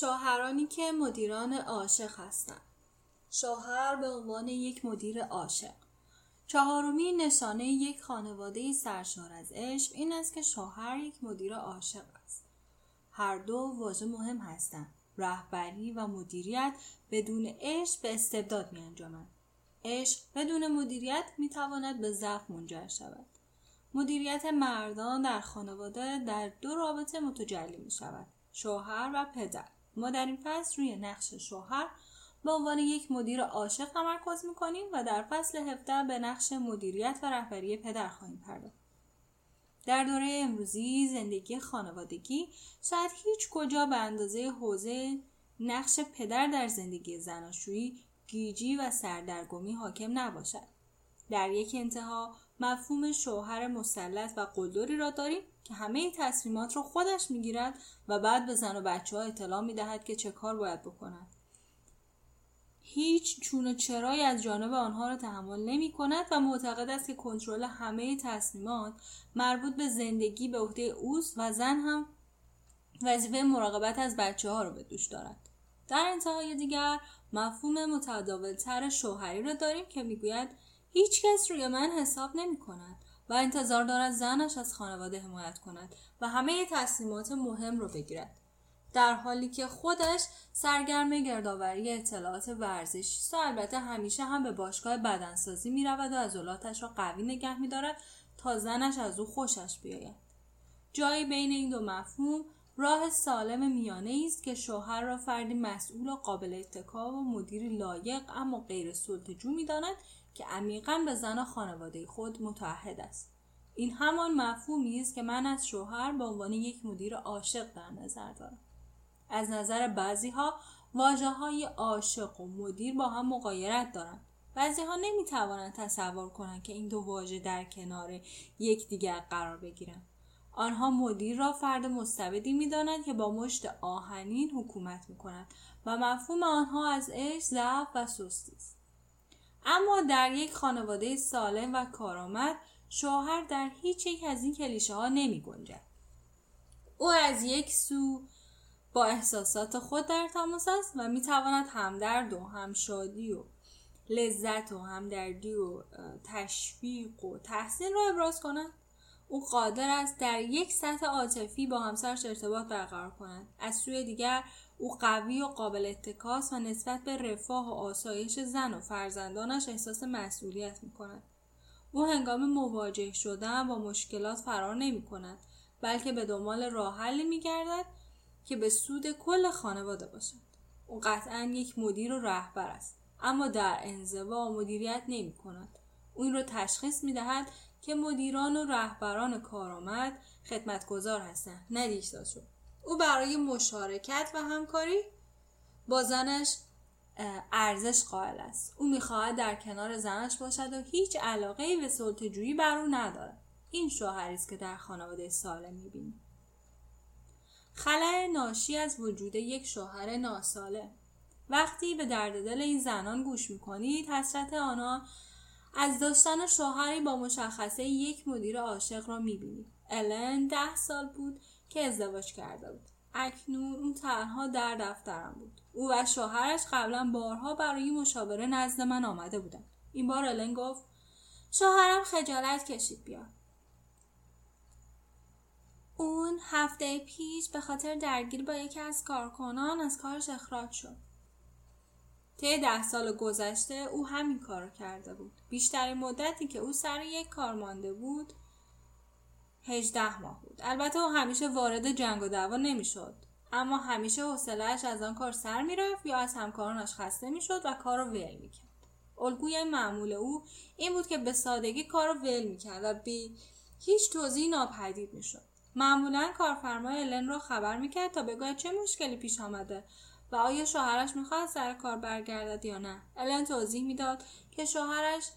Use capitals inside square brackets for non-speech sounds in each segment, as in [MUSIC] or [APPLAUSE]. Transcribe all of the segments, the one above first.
شوهرانی که مدیران عاشق هستند شوهر به عنوان یک مدیر عاشق چهارمین نشانه یک خانواده سرشار از عشق این است که شوهر یک مدیر عاشق است هر دو واژه مهم هستند رهبری و مدیریت بدون عشق به استبداد می انجامد. عشق بدون مدیریت می تواند به ضعف منجر شود. مدیریت مردان در خانواده در دو رابطه متجلی می شود. شوهر و پدر. ما در این فصل روی نقش شوهر به عنوان یک مدیر عاشق تمرکز می‌کنیم و در فصل 17 به نقش مدیریت و رهبری پدر خواهیم پرداخت. در دوره امروزی زندگی خانوادگی شاید هیچ کجا به اندازه حوزه نقش پدر در زندگی زناشویی گیجی و سردرگمی حاکم نباشد. در یک انتها مفهوم شوهر مسلط و قلدری را داریم که همه تصمیمات را خودش می‌گیرد و بعد به زن و بچه ها اطلاع می‌دهد که چه کار باید بکنند. هیچ چون و چرایی از جانب آنها را تحمل نمی کند و معتقد است که کنترل همه تصمیمات مربوط به زندگی به عهده اوست و زن هم وظیفه مراقبت از بچه ها را به دوش دارد. در انتهای دیگر مفهوم متداولتر شوهری را داریم که می‌گوید هیچ کس روی من حساب نمی کند و انتظار دارد زنش از خانواده حمایت کند و همه تصمیمات مهم را بگیرد. در حالی که خودش سرگرم گردآوری اطلاعات ورزشی است و البته همیشه هم به باشگاه بدنسازی می رود و عضلاتش را قوی نگه می دارد تا زنش از او خوشش بیاید جایی بین این دو مفهوم راه سالم میانه است که شوهر را فردی مسئول و قابل اتکا و مدیری لایق اما غیر سلطجو می‌داند که عمیقا به زن و خانواده خود متعهد است. این همان مفهومی است که من از شوهر به عنوان یک مدیر عاشق در نظر دارم. از نظر بعضی ها واجه های عاشق و مدیر با هم مقایرت دارند. بعضی ها نمی توانند تصور کنند که این دو واژه در کنار یکدیگر قرار بگیرند. آنها مدیر را فرد مستبدی می دانند که با مشت آهنین حکومت می کند و مفهوم آنها از عشق ضعف و سستی است. اما در یک خانواده سالم و کارآمد شوهر در هیچ یک از این کلیشه ها نمی گنجد. او از یک سو با احساسات خود در تماس است و می تواند همدرد و همشادی و لذت و همدردی و تشویق و تحسین را ابراز کند او قادر است در یک سطح عاطفی با همسرش ارتباط برقرار کند از سوی دیگر او قوی و قابل اتکاس و نسبت به رفاه و آسایش زن و فرزندانش احساس مسئولیت می کند. او هنگام مواجه شدن با مشکلات فرار نمی کند بلکه به دنبال راه حلی می گردد که به سود کل خانواده باشد. او قطعا یک مدیر و رهبر است اما در انزوا مدیریت نمی کند او این را تشخیص می دهد که مدیران و رهبران کارآمد خدمتگزار هستند نه شد او برای مشارکت و همکاری با زنش ارزش قائل است. او می‌خواهد در کنار زنش باشد و هیچ علاقه به سلطه‌جویی بر او ندارد. این شوهری است که در خانواده سالم می‌بینیم. خلع ناشی از وجود یک شوهر ناساله. وقتی به درد دل این زنان گوش می‌کنید حسرت آنها از داشتن شوهری با مشخصه یک مدیر عاشق را می‌بینید. الن ده سال بود که ازدواج کرده بود اکنون اون تنها در دفترم بود او و شوهرش قبلا بارها برای مشاوره نزد من آمده بودن این بار الن گفت شوهرم خجالت کشید بیاد اون هفته پیش به خاطر درگیر با یکی از کارکنان از کارش اخراج شد. طی ده سال گذشته او همین کار کرده بود. بیشترین مدتی که او سر یک کار مانده بود هجده ماه بود. البته او همیشه وارد جنگ و دعوا نمی‌شد. اما همیشه حوصلهاش از آن کار سر می‌رفت یا از همکارانش خسته می‌شد و کار رو ول می‌کرد. الگوی معمول او این بود که به سادگی کار رو ول می‌کرد و بی هیچ توضیح ناپدید می‌شد. معمولا کارفرمای الن رو خبر می‌کرد تا بگوید چه مشکلی پیش آمده و آیا شوهرش می‌خواد سر کار برگردد یا نه الن توضیح می‌داد که شوهرش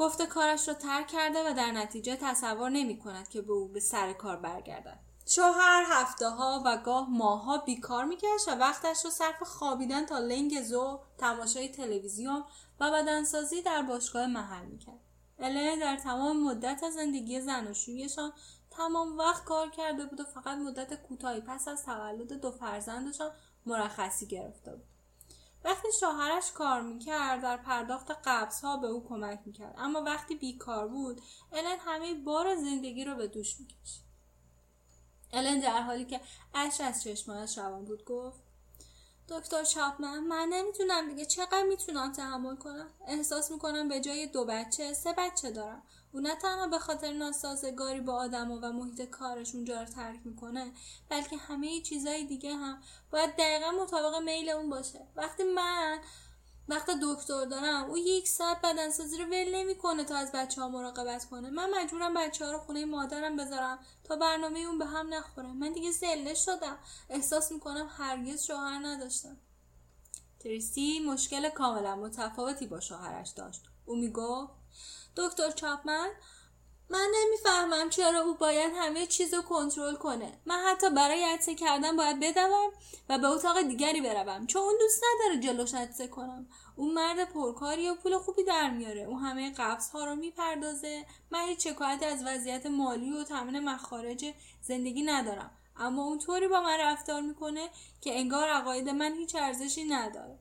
گفته کارش رو ترک کرده و در نتیجه تصور نمی کند که به او به سر کار برگردد. شوهر هفته ها و گاه ماها بیکار میگشت و وقتش رو صرف خوابیدن تا لنگ زو تماشای تلویزیون و بدنسازی در باشگاه محل می‌کرد الن در تمام مدت زندگی زناشویشان تمام وقت کار کرده بود و فقط مدت کوتاهی پس از تولد دو فرزندشان مرخصی گرفته بود. وقتی شوهرش کار می‌کرد در پرداخت قبض ها به او کمک می‌کرد. اما وقتی بیکار بود الن همه بار زندگی رو به دوش می‌کشید الن در حالی که اش از چشمانش روان بود گفت دکتر چاپمن من نمی‌تونم دیگه چقدر می‌تونم تحمل کنم؟ احساس می‌کنم به جای دو بچه سه بچه دارم. او نه تنها به خاطر ناسازگاری با آدما و محیط کارش اونجا رو ترک می‌کنه بلکه همه چیزهای دیگه هم. باید دقیقا مطابق میل اون باشه. وقتی من وقت دکتر دارم او یک ساعت بدنسازی رو ول نمی‌کنه تا از بچه ها مراقبت کنه. من مجبورم بچه ها رو خونه مادرم بذارم تا برنامه اون به هم نخوره. من دیگه زله شدم. احساس می‌کنم هرگز شوهر نداشتم. تریسی مشکل کاملا متفاوتی با شوهرش داشت. او می‌گفت دکتر چاپمن؟ من نمی‌فهمم چرا او باید همه چیز رو کنترل کنه. من حتی برای عدسه کردن باید بدوم و به اتاق دیگری بروم. چون اون دوست نداره جلوش عدسه کنم. اون مرد پرکاری و پول خوبی در میاره. اون همه قبض ها رو می‌پردازه. من هیچ شکایتی از وضعیت مالی و تامین مخارج زندگی ندارم. اما اون طوری با من رفتار می‌کنه که انگار عقاید من هیچ ارزشی نداره.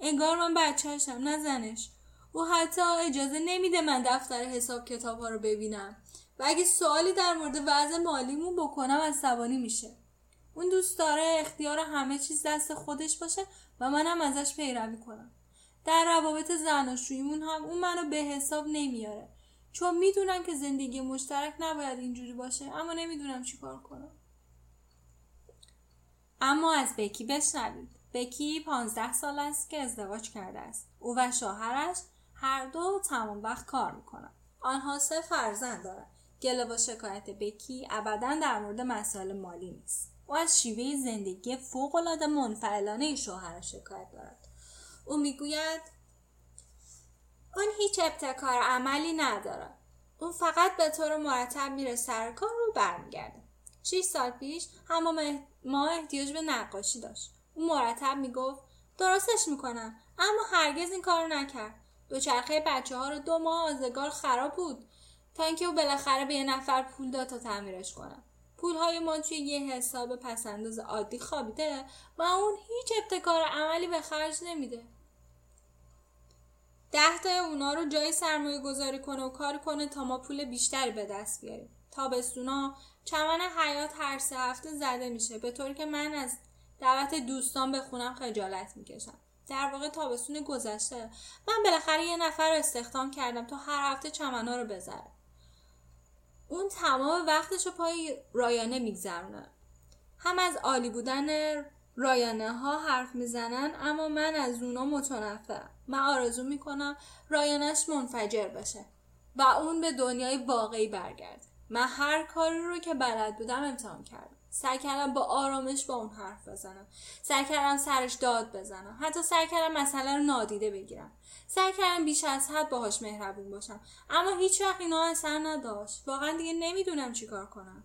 انگار من بچهشم نه زنش. او حتی اجازه نمیده من دفتر حساب کتاب ها رو ببینم. و اگه سوالی در مورد وضع مالیمون بکنم عصبانی میشه. اون دوست داره اختیار همه چیز دست خودش باشه و منم ازش پیروی کنم. در روابط زناشوییمون هم اون منو به حساب نمیاره. چون می‌دونم که زندگی مشترک نباید اینجوری باشه اما نمی‌دونم چیکار کنم. اما از بکی بشنوید. بکی پانزده سال است که ازدواج کرده است. او و شوهرش هر دو تمام وقت کار می‌کنن. آنها سه فرزند دارند گله و شکایت بکی ابدا در مورد مسائل مالی نیست. او از شیوه زندگی فوقالعاده منفعلانه شوهرش شکایت دارد. او می‌گوید اون هیچ ابتکار عملی نداره اون فقط به طور مرتب میره سر کار رو برمیگرده. شیش سال پیش همه ما احتیاج به نقاشی داشت. اون مرتب می‌گفت درستش می‌کنم اما هرگز این کارو نکرد. دوچرخه بچه ها رو دو ماه آزگار خراب بود تا اینکه او بالاخره به یه نفر پول داد تا تعمیرش کنم پول های ما توی یه حساب پسنداز عادی خوابیده و اون هیچ ابتکار عملی به خرج نمیده. ده تا اونا رو جای سرمایه گذاری کنه و کاری کنه تا ما پول بیشتری به دست بیاریم. تابستونا چمن حیات هر سه هفته زده میشه به طوری که من از دعوت دوستان به خونم خجالت می‌کشم. در واقع تابستون گذشته. من بالاخره یه نفر رو استخدام کردم تا هر هفته چمنا رو بذاره اون تمام وقتش رو پای رایانه میگذرونه هم از عالی بودن رایانه ها حرف می‌زنن اما من از اونا متنفرم. من آرزو می‌کنم رایانش منفجر بشه و اون به دنیای واقعی برگرده. من هر کاری رو که بلد بودم امتحان کردم. سعی کردم با آرامش با اون حرف بزنم. سعی کردم سرش داد بزنم. حتی سعی کردم مسئله رو نادیده بگیرم. سعی کردم بیش از حد باهاش مهربون باشم. اما هیچ وقت اینا اثر نداشت. واقعا دیگه نمی‌دونم چیکار کنم.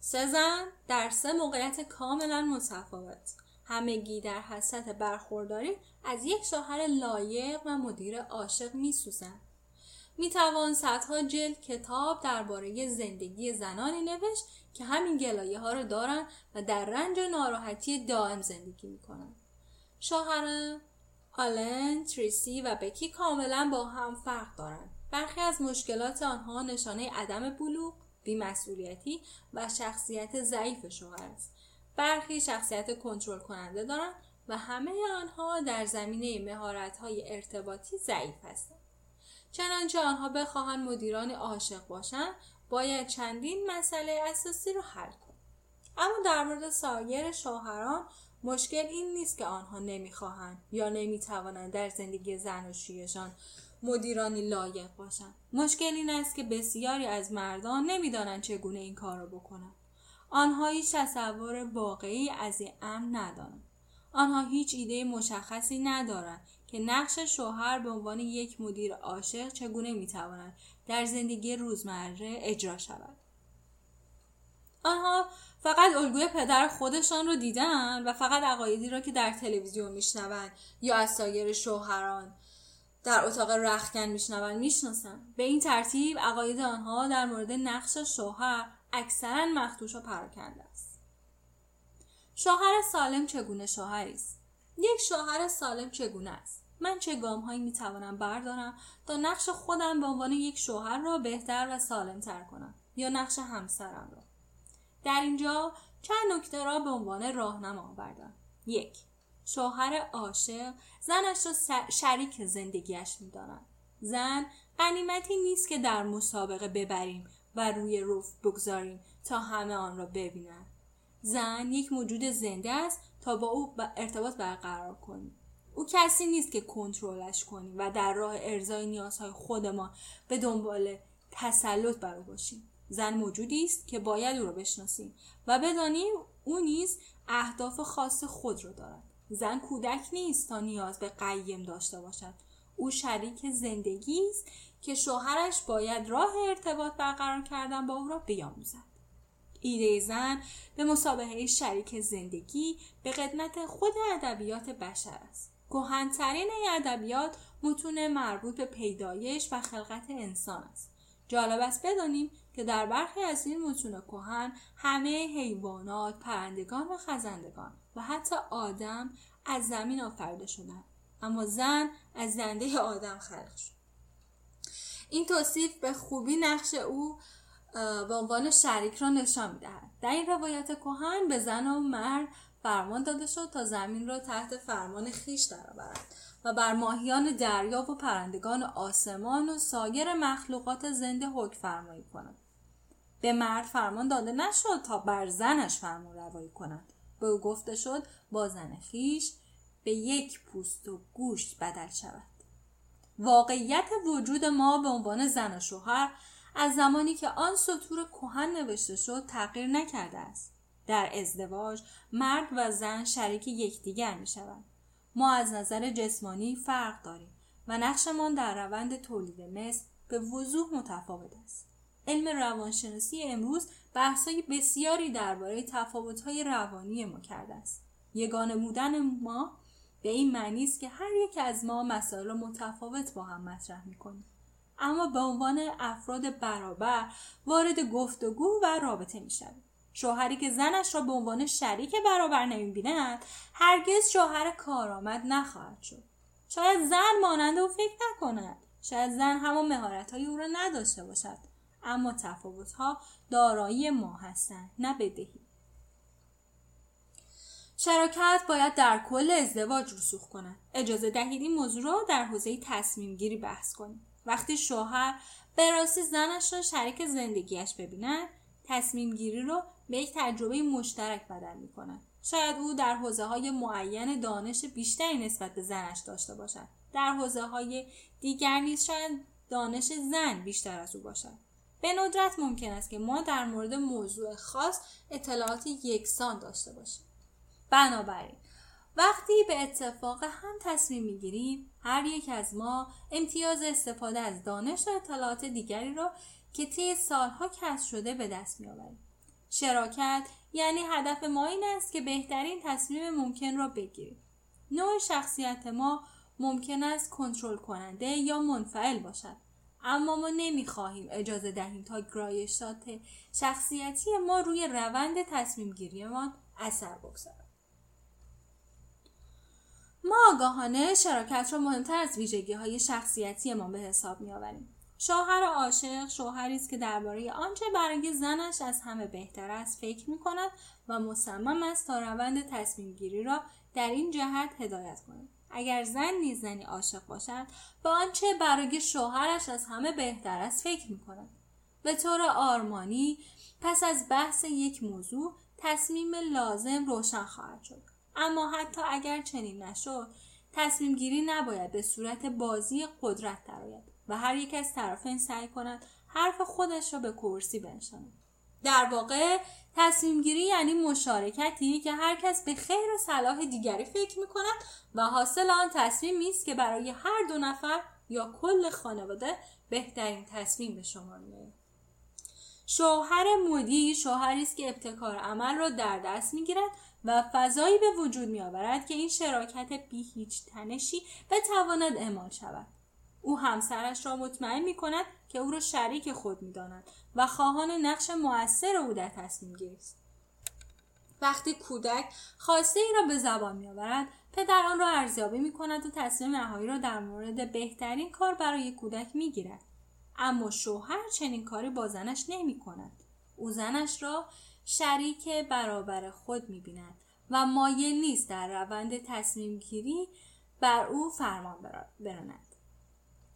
سه زن در سه موقعیت کاملا متفاوت. همگی در حسرت برخورداری از یک شوهر لایق و مدیر عاشق میسوزند. می توان صدها جلد کتاب درباره زندگی زنانی نوشت که همین گلایه ها رو دارن و در رنج و ناراحتی دائم زندگی می‌کنن شوهر آلن، تریسی و بکی کاملا با هم فرق دارند. برخی از مشکلات آنها نشانه عدم بلوغ، بیمسئولیتی و شخصیت ضعیف شوهر است. برخی شخصیت کنترل کننده دارند و همه آنها در زمینه مهارت های ارتباطی ضعیف هستند. چنانچه آنها بخواهند مدیران عاشق باشند باید چندین مسئله اساسی رو حل کن اما در مورد سایر شوهران مشکل این نیست که آنها نمی‌خواهند یا نمی‌توانند در زندگی زناشویشان مدیرانی لایق باشند. مشکل این است که بسیاری از مردان نمی‌دانند چگونه این کار را بکنند. آنها هیچ تصور واقعی از این امر ندارند. آنها هیچ ایده مشخصی ندارند که نقش شوهر به عنوان یک مدیر عاشق چگونه می‌تواند در زندگی روزمره اجرا شود. آنها فقط الگوی پدر خودشان رو دیدن و فقط عقایدی را که در تلویزیون میشنوند یا از سایر شوهران در اتاق رخکن میشنوند می‌شناسند. به این ترتیب عقاید آنها در مورد نقش شوهر اکثرا مخدوش و پراکنده است. شوهر سالم چگونه شوهری است؟ یک شوهر سالم چگونه است؟ من چه گام هایی می توانم بردارم تا نقش خودم به عنوان یک شوهر را بهتر و سالم تر کنم یا نقش همسرم را؟ در اینجا چند نکته را به عنوان راهنما آوردم. یک شوهر عاشق زنش را شریک زندگیش می‌داند. زن قنیمتی نیست که در مسابقه ببریم و روی روف بگذاریم تا همه آن را ببینند زن یک موجود زنده است تا با او ارتباط برقرار کنیم او کسی نیست که کنترلش کنیم و در راه ارزای نیازهای خودمان به دنبال تسلط بر او باشیم زن موجودی است که باید او را بشناسیم و بدانیم او نیز اهداف خاص خود را دارد. زن کودک نیست تا نیاز به قیم داشته باشد. او شریک زندگی است که شوهرش باید راه ارتباط برقرار کردن با او را بیاموزد. ایده زن به مسابقه شریک زندگی به قدمت خود ادبیات بشر است. کهنترین ادبیات متون مربوط به پیدایش و خلقت انسان است. جالب است بدانیم که در برخی از این متون کهن همه حیوانات پرندگان و خزندگان و حتی آدم از زمین آفریده شدند. اما زن از زنده آدم خلق شد. این توصیف به خوبی نقش او به عنوان شریک را نشان می‌دهد. در این روایت کهن به زن و مرد فرمان داده شد تا زمین را تحت فرمان خیش درآورد و بر ماهیان دریا و پرندگان آسمان و سایر مخلوقات زنده حکم فرمایی کند به مرد فرمان داده نشد تا بر زنش فرمان روایی کند به او گفته شد با زن خیش به یک پوست و گوشت بدل شود. واقعیت وجود ما به عنوان زن و شوهر از زمانی که آن سطور کهن نوشته شد تغییر نکرده است. در ازدواج مرد و زن شریک یکدیگر می شوند ما از نظر جسمانی فرق داریم و نقشمان در روند تولید مثل به وضوح متفاوت است. علم روانشناسی امروز بحثای بسیاری درباره تفاوت‌های روانی ما کرده است. یگانه بودن ما به این معنی است که هر یک از ما مسائل متفاوت با هم مطرح می‌کنیم اما به عنوان افراد برابر وارد گفتگو و رابطه می‌شویم. شوهری که زنش را به عنوان شریک برابر نمی‌بیند هرگز شوهر کارآمد نخواهد شد. شاید زن مانند او فکر نکند. شاید زن همان مهارت های او را نداشته باشد. اما تفاوت ها دارایی ما هستند نه بدهی. شراکت باید در کل ازدواج رسوخ کند. اجازه دهید این موضوع را در حوزه تصمیم گیری بحث کنیم. وقتی شوهر به راستی زنش را شریک زندگیش ببیند تصمیم گیری رو به یک تجربه مشترک بدل می کند. شاید او در حوزه های معین دانش بیشتری نسبت به زنش داشته باشد. در حوزه های دیگر نیز شاید دانش زن بیشتر از او باشد. به ندرت ممکن است که ما در مورد موضوع خاص اطلاعات یکسان داشته باشیم. بنابراین وقتی به اتفاق هم تصمیم می‌گیریم هر یک از ما امتیاز استفاده از دانش و اطلاعات دیگری را که طی سالها کسب شده به دست میآوریم. شراکت یعنی هدف ما این است که بهترین تصمیم ممکن را بگیریم. نوع شخصیت ما ممکن است کنترل کننده یا منفعل باشد. اما ما نمی‌خواهیم اجازه دهیم تا گرایشات شخصیتی ما روی روند تصمیم گیریمان اثر بگذارد. ما آگاهانه شراکت را مهمتر از ویژگی های شخصیتی ما به حساب می آوریم. شوهر عاشق شوهری است که درباره آنچه برای زنش از همه بهتر است فکر می کند و مصمم است تا روند تصمیم گیری را در این جهت هدایت کند. اگر زن نیز زنی عاشق باشد به آنچه برای شوهرش از همه بهتر است فکر می کند. به طور آرمانی پس از بحث یک موضوع تصمیم لازم روشن خواهد شد اما حتی اگر چنین نشد تصمیم گیری نباید به صورت بازی قدرت درآید و هر یک از طرفین سعی کند حرف خودش را به کرسی بنشاند. در واقع تصمیم گیری یعنی مشارکتی که هر کس به خیر و صلاح دیگری فکر می کند و حاصل آن تصمیم است که برای هر دو نفر یا کل خانواده بهترین تصمیم به شما میآید شوهر مدی شوهری است که ابتکار عمل را در دست می‌گیرد و فضایی به وجود می آورد که این شراکت بی هیچ تنشی بتواند اعمال شود او همسرش را مطمئن می کند که او را شریک خود می داند و خواهان نقش موثر او در تصمیم گیری است. وقتی کودک خواسته ای را به زبان می آورد پدر آن را ارزیابی می کند و تصمیم نهایی را در مورد بهترین کار برای کودک می گیرد. اما شوهر چنین کاری با زنش نمی کند. او زنش را شریک برابر خود می بیند و مایل نیست در روند تصمیم گیری بر او فرمان براند.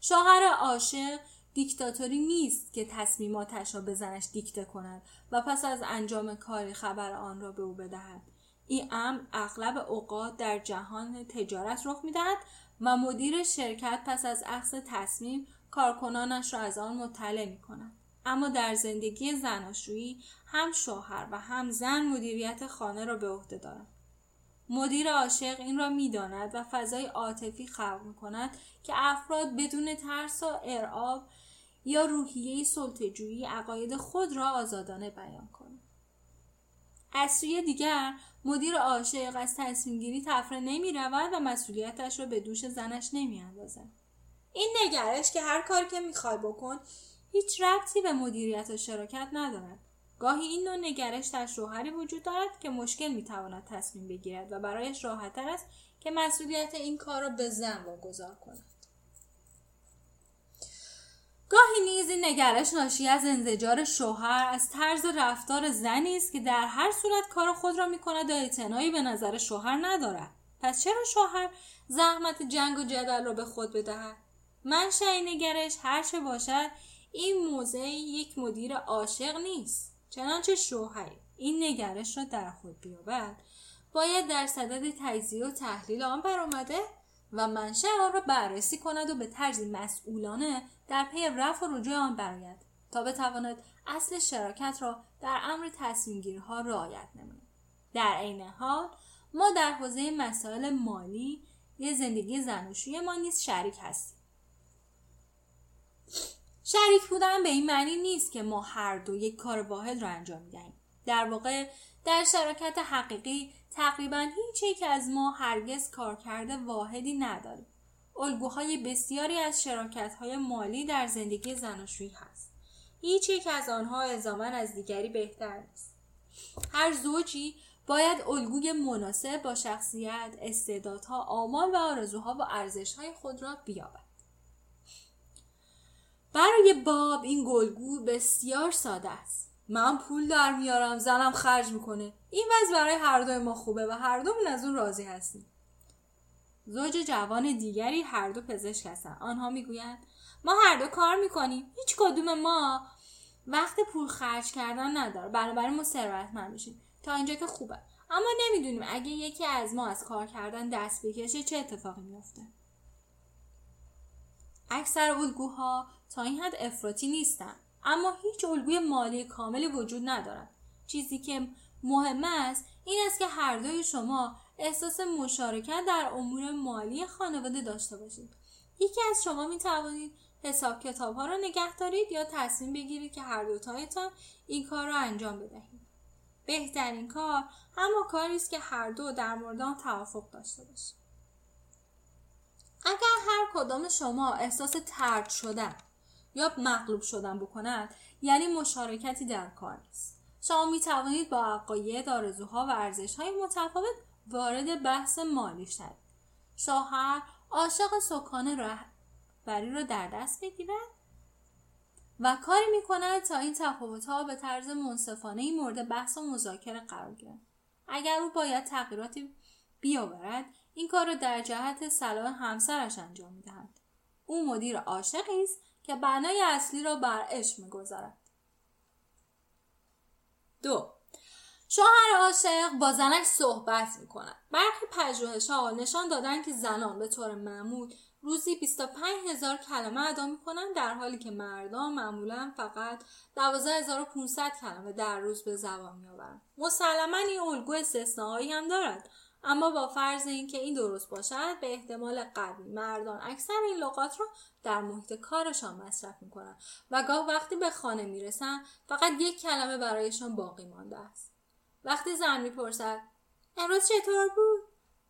شوهر عاشق دیکتاتوری نیست که تصمیماتش را به زنش دیکته کند و پس از انجام کاری خبر آن را به او بدهد این امر اغلب اوقات در جهان تجارت رخ می‌دهد و مدیر شرکت پس از اخذ تصمیم کارکنانش را از آن مطلع می کند. اما در زندگی زناشویی هم شوهر و هم زن مدیریت خانه را به عهده دارند مدیر عاشق این را می‌داند و فضای عاطفی خلق می کند که افراد بدون ترس و ارعاب یا روحیه سلطه‌جویی عقاید خود را آزادانه بیان کنند از سوی دیگر مدیر عاشق از تصمیم گیری تفره نمی رود و مسئولیتش را به دوش زنش نمی اندازد. این نگرش که هر کاری که می‌خوای بکن هیچ ربطی به مدیریت و شراکت ندارد. گاهی این نوع نگرش در شوهری وجود دارد که مشکل می‌تواند تصمیم بگیرد و برایش راحتتر است که مسئولیت این کار را به زن واگذار کند. گاهی نیز این نگرش ناشی از انزجار شوهر از طرز رفتار زنی است که در هر صورت کار خود را می‌کند و اعتنایی به نظر شوهر ندارد. پس چرا شوهر زحمت جنگ و جدل را به خود بدهد؟ منشأ این نگرش هرچه باشد این موضع یک مدیر عاشق نیست. چنانچه شوهر. این نگرش را در خود بیابد باید در صدد تجزیه و تحلیل آن برآمده و منشأ آن را بررسی کند و به طرزی مسئولانه در پی رفع و رجوع آن براید تا بتواند اصل شراکت را در امر تصمیم ها رعایت نماید. در عین حال ما در حوزه مسائل مالی یه زندگی زناشوی ما نیز شریک هستیم. شریک بودن به این معنی نیست که ما هر دو یک کار واحد را انجام می‌دهیم. در واقع در شراکت حقیقی تقریبا هیچ که از ما هرگز کارکرد واحدی نداریم. الگوهای بسیاری از شراکت های مالی در زندگی زناشویی هست. هیچ یک از آنها الزاما از دیگری بهتر نیست. هر زوجی باید الگوی مناسب با شخصیت استعدادها آمال و آرزوها و ارزشهای خود را بیابد. برای باب این گلگو بسیار ساده است. من پول در میارم زنم خرج می‌کنه. این وضع برای هر دوی ما خوبه و هر دومون از اون راضی هستیم. زوج جوان دیگری هر دو پزشک هستند آنها می‌گویند ما هر دو کار می‌کنیم. هیچ کدوم ما وقت پول خرج کردن نداره بنابراین ما ثروتمند میشیم. تا اینجا که خوبه. اما نمی‌دونیم اگه یکی از ما از کار کردن دست بکشه چه اتفاقی میفته اکثر الگوها تا این حد افراطی نیستن اما هیچ الگوی مالی کاملی وجود ندارد. چیزی که مهم است این است که هر دوی شما احساس مشارکت در امور مالی خانواده داشته باشید. یکی از شما می توانید حساب کتاب ها را نگه دارید یا تصمیم بگیرید که هر دوتایتان این کار را انجام بدهید. بهترین کار اما کاری است که هر دو در مورد آن توافق داشته باشید. اگر هر کدام شما احساس ترد شدن یا مغلوب شدن بکند یعنی مشارکتی در کار نیست. شما می توانید با عقاید آرزوها و ارزشهای متفاوت وارد بحث مالی شوید. شوهر عاشق سکان رهبری را در دست بگیرد و کاری می کند تا این ها به طرز منصفانه مورد بحث و مذاکره قرار گیرد. اگر او باید تغییراتی بیاورد این کار را در جهت صلاح همسرش انجام می‌دهد. او مدیر عاشقی است که بنای اصلی را بر عشق می‌گذارد دو شوهر عاشق با زنش صحبت می کند. برخی پژوهش ها نشان دادن که زنان به طور معمول روزی 25 هزار کلمه ادا می کنند در حالی که مردان معمولا فقط 12500 کلمه در روز به زبان می آورند. مسلما این الگو استثناهایی هم دارد اما با فرض اینکه این درست باشد به احتمال قوی مردان اکثر این لغات را در محیط کارشان مصرف می‌کنند و گاه وقتی به خانه می‌رسند فقط یک کلمه برایشان باقی مانده است. وقتی زن می‌پرسد امروز چطور بود؟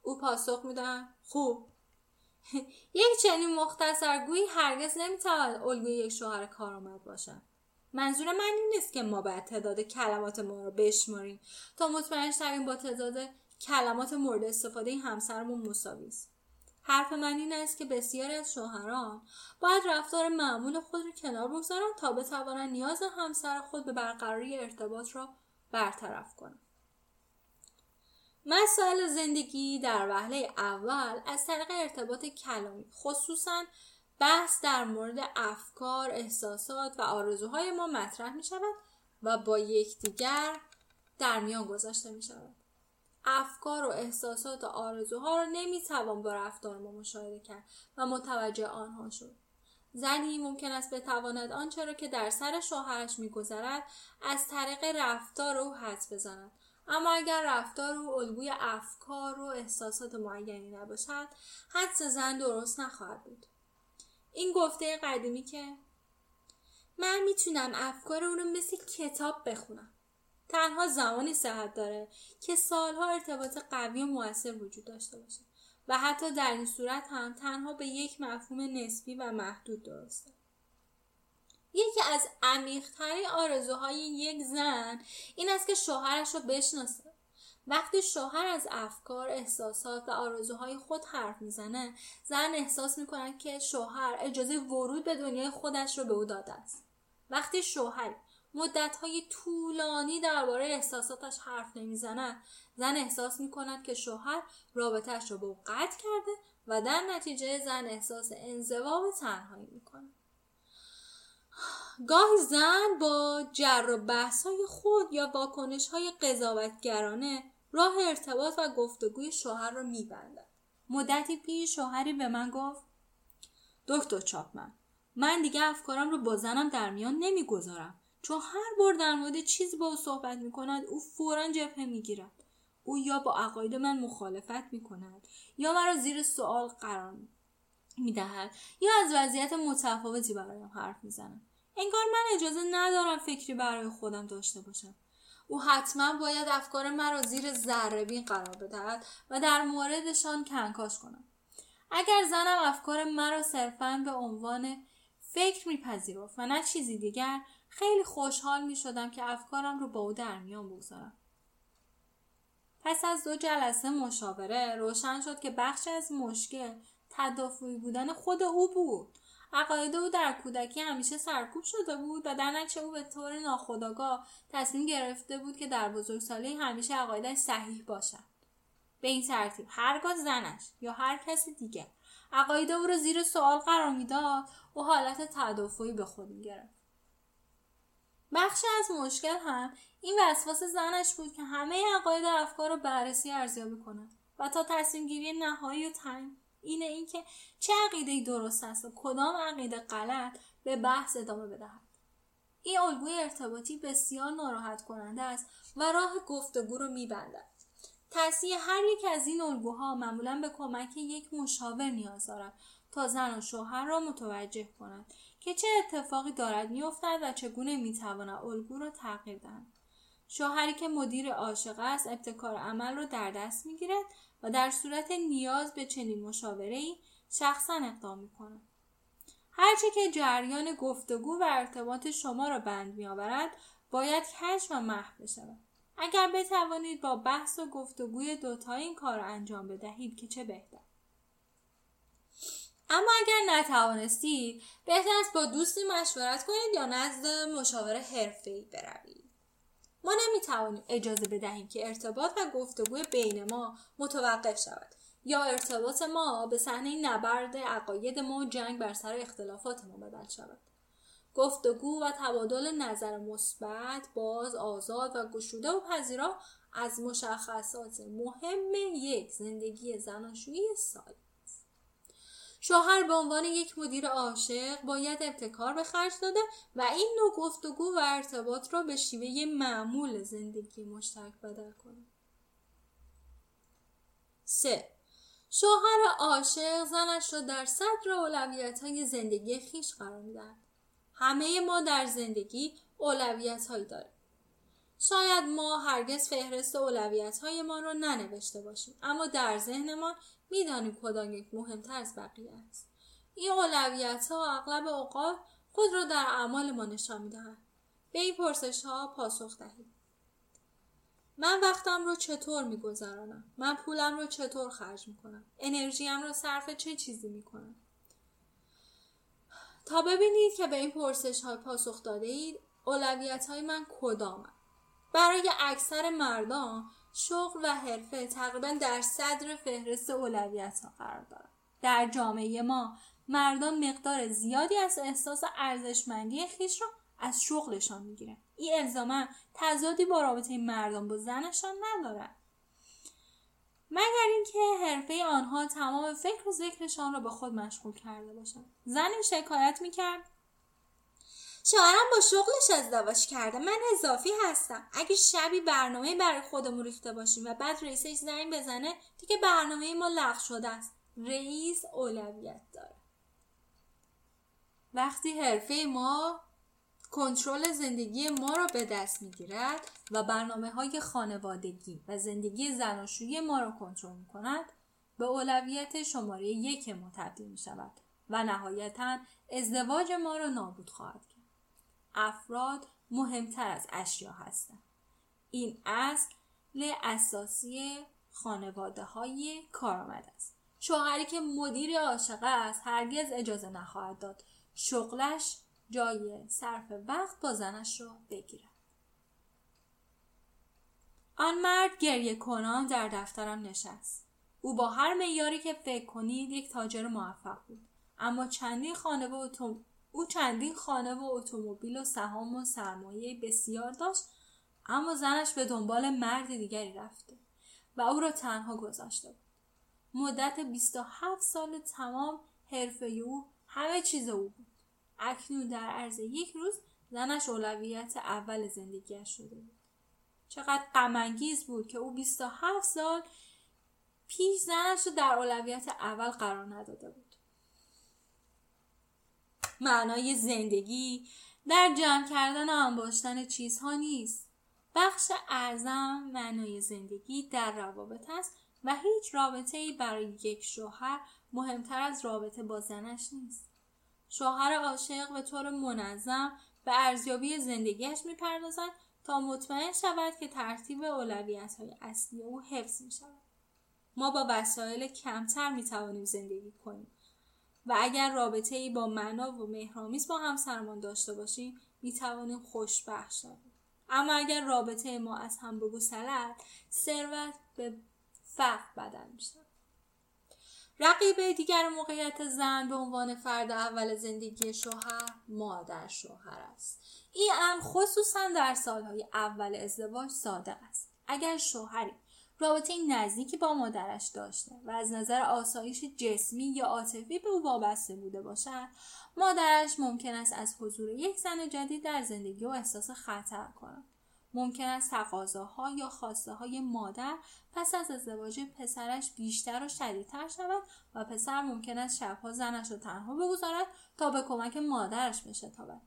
او پاسخ میدن خوب. [LAUGHS] یک چنین مختصرگویی هرگز نمی‌تواند الگوی یک شوهر کارآمد باشد. منظور من این نیست که ما باید تعداد کلمات ما رو بشماریم تا مطمئن شویم با تعداد کلمات مورد استفاده همسرمون مساوی است حرف من این است که بسیاری از شوهران باید رفتار معمول خود را کنار بگذارند تا بتوانند نیاز همسر خود به برقراری ارتباط را برطرف کنند مسائل زندگی در وهله اول از طریق ارتباط کلامی خصوصا بحث در مورد افکار، احساسات و آرزوهای ما مطرح می شود و با یکدیگر در میان گذاشته می شود. افکار و احساسات و آرزوها را نمی‌توان با رفتار ما مشاهده کرد و متوجه آنها شد. زنی ممکن است بتواند آنچه را که در سر شوهرش میگذرد از طریق رفتار او حدس بزند. اما اگر رفتار او الگوی افکار و احساسات معینی نباشد حدس زن درست نخواهد بود. این گفته قدیمی که من می‌تونم افکار او رو مثل کتاب بخونم. تنها زمانی صحت داره که سالها ارتباط قوی و موثر وجود داشته باشه و حتی در این صورت هم تنها به یک مفهوم نسبی و محدود درسته. یکی از عمیقترین آرزوهای یک زن این است که شوهرش رو بشناسه. وقتی شوهر از افکار، احساسات و آرزوهای خود حرف می‌زنه زن احساس می‌کنه که شوهر اجازه ورود به دنیای خودش رو به او داده است. وقتی شوهر های طولانی درباره احساساتش حرف نمی‌زند. زن احساس می‌کند که شوهر رابطهش را با قطع کرده و در نتیجه زن احساس انزوا و تنهایی می‌کنه. گاهی زن با جر و بحث های خود یا واکنش های قضاوتگرانه راه ارتباط و گفتگوی شوهر را میبندد. مدتی پیش شوهری به من گفت دکتر چاپمن من دیگه افکارم رو با زنم در میان نمی‌گذارم. چون هر بار در مورد چیزی با او صحبت می کند او فورا جبهه می گیرد. او یا با عقاید من مخالفت می کند یا مرا زیر سوال قرار می دهد یا از وضعیت متفاوتی برایم حرف می زند. انگار من اجازه ندارم فکری برای خودم داشته باشم. او حتما باید افکار مرا زیر ذره قرار بدهد و در موردشان کنکاش کنم. اگر زنم افکار مرا صرفا به عنوان فکر میپذیرفت و نه چیزی دیگر خیلی خوشحال می شدم که افکارم رو با او در میان بگذارم. پس از دو جلسه مشاوره روشن شد که بخشی از مشکل تدافعی بودن خود او بود. عقاید او در کودکی همیشه سرکوب شده بود و در نتیجه او به طور ناخودآگاه تصمیم گرفته بود که در بزرگسالی همیشه عقایدش صحیح باشد. به این ترتیب هرگاه زنش یا هر کسی دیگه عقاید او را زیر سوال قرار می‌داد. او حالت تدافعی به خود می‌گرفت. بخشی از مشکل هم این وسواس زنش بود که همه عقاید و افکار رو بررسی ارزیابی کنه و تا تصمیم گیری نهایی و تعیین اینه اینکه چه عقیده درست است و کدام عقیده غلط به بحث ادامه بدهد. این الگوی ارتباطی بسیار ناراحت کننده است و راه گفتگو رو میبندد. تصحیح هر یک از این الگوها معمولا به کمک یک مشاور نیاز دارد تا زن و شوهر را متوجه کند که چه اتفاقی دارد میافتد و چگونه می‌تواند الگو را تغییر دهند شوهری که مدیر عاشق است ابتکار عمل را در دست می‌گیرد و در صورت نیاز به چنین مشاورهای شخصا اقدام می‌کند. هرچه که جریان گفتگو و ارتباط شما را بند میآورد باید کشف و محو بشود. اگر بتوانید با بحث و گفتگوی دوتا این کار را انجام بدهید که چه بهتر. اما اگر نتوانستید بهتر است با دوستی مشورت کنید یا نزد مشاور حرفه‌ای بروید. ما نمی‌توانیم اجازه بدهیم که ارتباط و گفتگوی بین ما متوقف شود یا ارتباط ما به صحنه نبرد عقاید ما و جنگ بر سر اختلافات ما بدل شود. گفتگو و تبادل نظر مثبت باز آزاد و گشوده و پذیرا از مشخصات مهم یک زندگی زناشویی سال شوهر به عنوان یک مدیر عاشق باید ابتکار به خرج داده و این نوع گفتگو و ارتباط را به شیوه معمول زندگی مشترک بدل کنه. 3. شوهر عاشق زنش را در صدر اولویت های زندگی خیش قرار می‌دهد. همه ما در زندگی اولویت هایی داریم. شاید ما هرگز فهرست اولویت های ما رو ننوشته باشیم اما در ذهنمان می‌دانیم کدام یک مهمتر از بقیه است. این اولویت ها اغلب اوقات خود را در اعمال ما نشان می‌دهند. به این پرسش ها پاسخ دهید من وقتم رو چطور میگذرانم؟ من پولم رو چطور خرج می‌کنم؟ انرژیم رو صرف چه چیزی می‌کنم؟ تا ببینید که به این پرسش های پاسخ داده اید اولویت های من کدام برای اکثر مردان شغل و حرفه تقریبا در صدر فهرست اولویت ها قرار دارد در جامعه ما مردان مقدار زیادی از احساس ارزشمندی خیش را از شغلشان می‌گیرن. این الزاما تضادی با رابطه مردان با زنشان ندارد مگر اینکه حرفه آنها تمام فکر و ذکرشان را به خود مشغول کرده باشند زنی شکایت می‌کرد. شوهرم با شغلش ازدواج کرده. من اضافی هستم. اگه شبی برنامه برای خودمون ریخته باشیم و بعد رئیسش زنگ بزنه دیگه برنامه ما لغو شده است. رئیس اولویت داره. وقتی حرفه ما کنترل زندگی ما را به دست می‌گیرد و برنامه های خانوادگی و زندگی زناشویی ما را کنترل می کند به اولویت شماره یک ما تبدیل می شود و نهایتا ازدواج ما را نابود خواهد کرد. افراد مهمتر از اشیا هستند. این اصل اساسی خانواده های کارآمد است. شوهری که مدیر عاشق است هرگز اجازه نخواهد داد شغلش جای صرف وقت با زنش را بگیرد آن مرد گریه کنان در دفترم نشست. او با هر میاری که فکر کنید یک تاجر موفق بود. اما چندین خانه و اتوم... او چندین خانه و اتومبیل و سهام و سرمایه بسیار داشت اما زنش به دنبال مرد دیگری رفته و او را تنها گذاشته بود. مدت 27 سال تمام حرفه او همه چیز او بود. اکنون در عرض یک روز زنش اولویت اول زندگیش شده بود. چقدر غمانگیز بود که او 27 سال پیش زنش رو در اولویت اول قرار نداده بود. معنای زندگی در جمع کردن و انباشتن چیزها نیست. بخش اعظم معنای زندگی در روابط است و هیچ رابطه ای برای یک شوهر مهمتر از رابطه با زنش نیست. شوهر عاشق به طور منظم به ارزیابی زندگیش می‌پردازد تا مطمئن شود که ترتیب اولویت های اصلی او حفظ می شود. ما با وسایل کمتر می توانیم زندگی کنیم و اگر رابطه ای با معنا و مهرامیز با همسرمان داشته باشیم می توانیم خوشبخت شویم اما اگر رابطه ما از هم بگسلد ثروت به فقر بدل می شود رقیب دیگر موقعیت زن به عنوان فرد اول زندگی شوهر مادر شوهر است. این امر خصوصا در سالهای اول ازدواج ساده است. اگر شوهری رابطه نزدیکی با مادرش داشته و از نظر آسایش جسمی یا عاطفی به او وابسته بوده باشد مادرش ممکن است از حضور یک زن جدید در زندگی و احساس خطر کند. ممکن است تقاضاها یا خواسته های مادر پس از ازدواج پسرش بیشتر و شدیدتر شود و پسر ممکن است شبها زنش را تنها بگذارد تا به کمک مادرش بشتابد.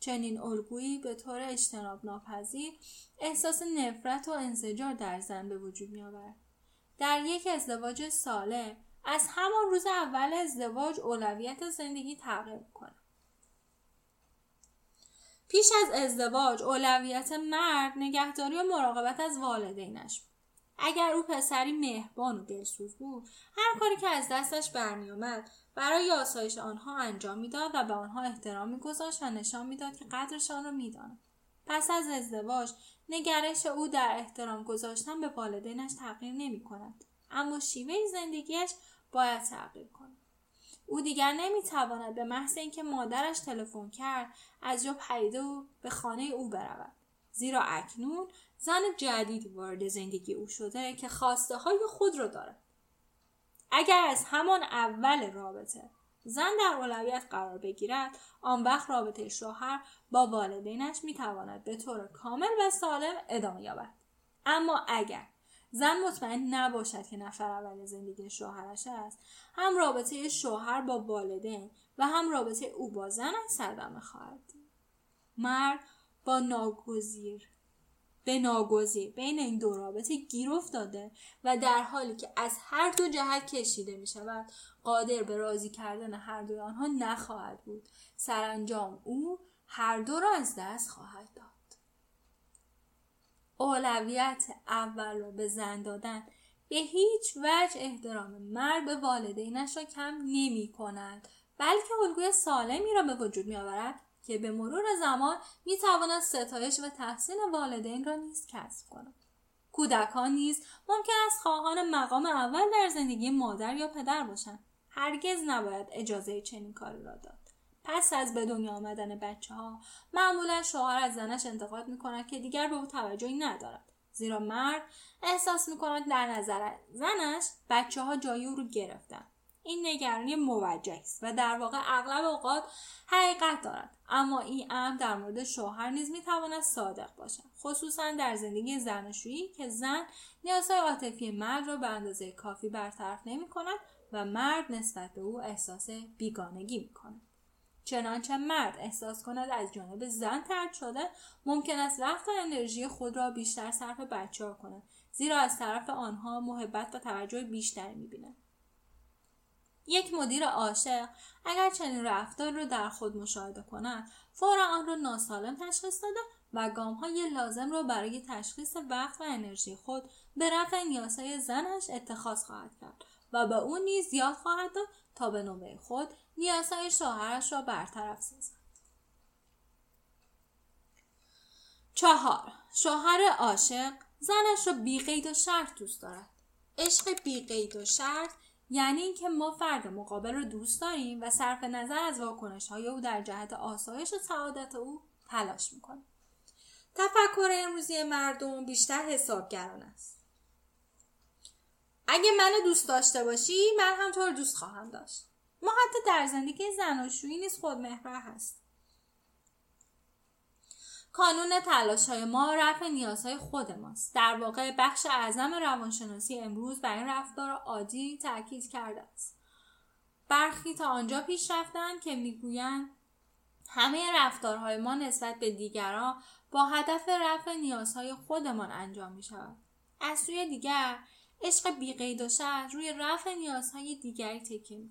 چنین الگویی به طور اجتناب ناپذیر احساس نفرت و انزجار در زن به وجود میآورد. در یک ازدواج سالم از همان روز اول ازدواج اولویت زندگی تغییر کنه پیش از ازدواج اولویت مرد نگهداری و مراقبت از والدینش بود. اگر او پسری مهربان و دلسوز بود هر کاری که از دستش برمیآمد برای آسایش آنها انجام می‌داد و به آنها احترام میگذاشت و نشان می‌داد که قدرشان را می‌داند. پس از ازدواج نگرش او در احترام گذاشتن به والدینش تغییر نمی کند اما شیوه زندگیش باید تغییر کند. او دیگر نمی‌تواند به محض اینکه مادرش تلفن کرد از جا پریده و به خانه او برود. زیرا اکنون زن جدیدی وارد زندگی او شده که خواسته های خود را دارد. اگر از همان اول رابطه زن در اولویت قرار بگیرد آن وقت رابطه شوهر با والدینش می‌تواند به طور کامل و سالم ادامه یابد. اما اگر زن مطمئن نباشد که نفر اول زندگی شوهرش است. هم رابطه شوهر با والدین و هم رابطه او با زنش صدمه خواهد مرد با ناگزیر به ناگزیر بین این دو رابطه گیر افتاده و در حالی که از هر دو جهت کشیده می شود قادر به راضی کردن هر دوی آنها نخواهد بود. سرانجام او هر دو را از دست خواهد داد. اولویت اول را به زن دادن به هیچ وجه احترام مرد به والدینش را کم نمی کند بلکه الگوی سالمی را به وجود می آورد که به مرور زمان می تواند ستایش و تحسین والدین را نیز کسب کند. کودکان نیز ممکن است خواهان مقام اول در زندگی مادر یا پدر باشند. هرگز نباید اجازه چنین کاری را داد. پس از به دنیا آمدن بچه ها معمولا شوهر از زنش انتقاد می کند که دیگر به او توجهی ندارد. زیرا مرد احساس می کند در نظر زنش بچه ها جای او رو گرفتن. این نگرانی موجه است و در واقع اغلب اوقات حقیقت دارد اما این امر در مورد شوهر نیز می‌تواند صادق باشد خصوصا در زندگی زناشویی که زن نیازهای عاطفی مرد را به اندازه کافی برطرف نمی کند و مرد نسبت به او احساس بیگانگی می کند. چنانچه مرد احساس کند از جانب زن ترد شده ممکن است وقت و انرژی خود را بیشتر صرف بچه کند زیرا از طرف آنها محبت و توجه بیشتری می‌بیند. یک مدیر عاشق اگر چنین رفتار را در خود مشاهده کند فورا آن را ناسالم تشخیص داده و گام های لازم را برای تشخیص وقت و انرژی خود به رفع نیازهای زنش اتخاذ خواهد کرد و به او نیز یاد خواهد داد تا به نوبه خود نیازهای شوهرش را برطرف سازد. چهار شوهر عاشق زنش را بیقید و شرط دوست دارد. عشق بیقید و شرط یعنی اینکه ما فرد مقابل رو دوست داریم و صرف نظر از واکنش های او در جهت آسایش و سعادت او تلاش می‌کنیم. تفکر امروزی مردم بیشتر حسابگران است. اگه منو دوست داشته باشی من هم تو رو دوست خواهم داشت. ما حتی در زندگی زناشویی نیز خودمحور هست کانون تلاش های ما رفع نیازهای خود ماست. در واقع بخش اعظم روانشناسی امروز بر این رفتار عادی تاکید کرده است. برخی تا آنجا پیش رفتن که می‌گویند همه رفتارهای ما نسبت به دیگران با هدف رفع نیازهای خودمان انجام می شود. از سوی دیگر عشق بیقید و روی رفع نیازهای دیگری تکیه می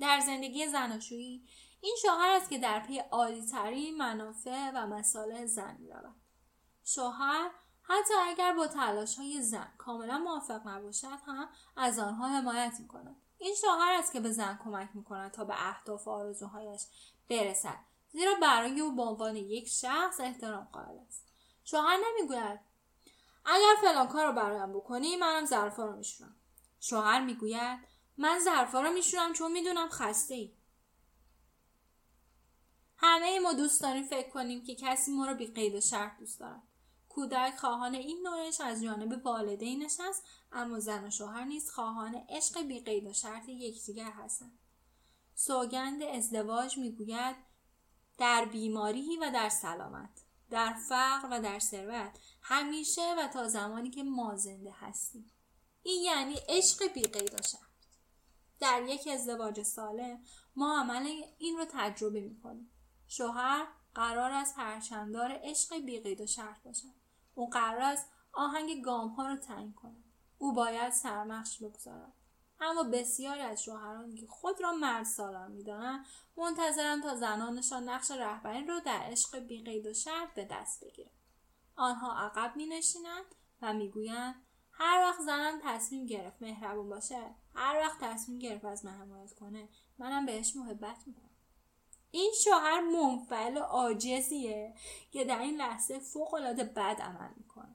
در زندگی زناشویی این شوهر است که در پی عالیترین منافع و مسائل زن می رود. شوهر حتی اگر با تلاش های زن کاملا موافق نباشد هم از آنها حمایت می کند. این شوهر است که به زن کمک می کند تا به اهداف و آرزوهایش برسد زیرا برای او به عنوان یک شخص احترام قائل است شوهر نمی‌گوید اگر فلان کار رو برایم بکنی منم ظرفا رو میشورم شوهر می‌گوید من ظرفا رو میشورم چون می‌دونم خسته ای همه ما دوست داریم فکر کنیم که کسی ما رو بی قید و شرط دوست دارد. کودک خواهان این نوعش از جانب والدینش است اما زن و شوهر نیز خواهان عشق بی قید و شرط یکدیگر هستند. سوگند ازدواج می‌گوید در بیماری و در سلامت در فقر و در ثروت همیشه و تا زمانی که ما زنده هستیم. این یعنی عشق بی قید و شرط. در یک ازدواج سالم ما عمل این رو تجربه می‌کنیم. شوهر قرار است پرچمدار عشق بیقید و شرط باشد. او قرار است آهنگ گام ها رو تعیین کند. او باید سرمخش بگذارد. اما بسیاری از شوهرانی که خود را مرد سالار می‌دانند منتظرند تا زنانشان نقش رهبری را در عشق بیقید و شرط به دست بگیرند. آنها عقب می نشینند و می‌گویند هر وقت زنم تصمیم گرفت مهربون باشه هر وقت تصمیم گرفت از من حمایت کنه منم بهش محبت می‌کنم. این شوهر منفعل و عاجزیه که در این لحظه فوق العاده بد عمل می‌کنه.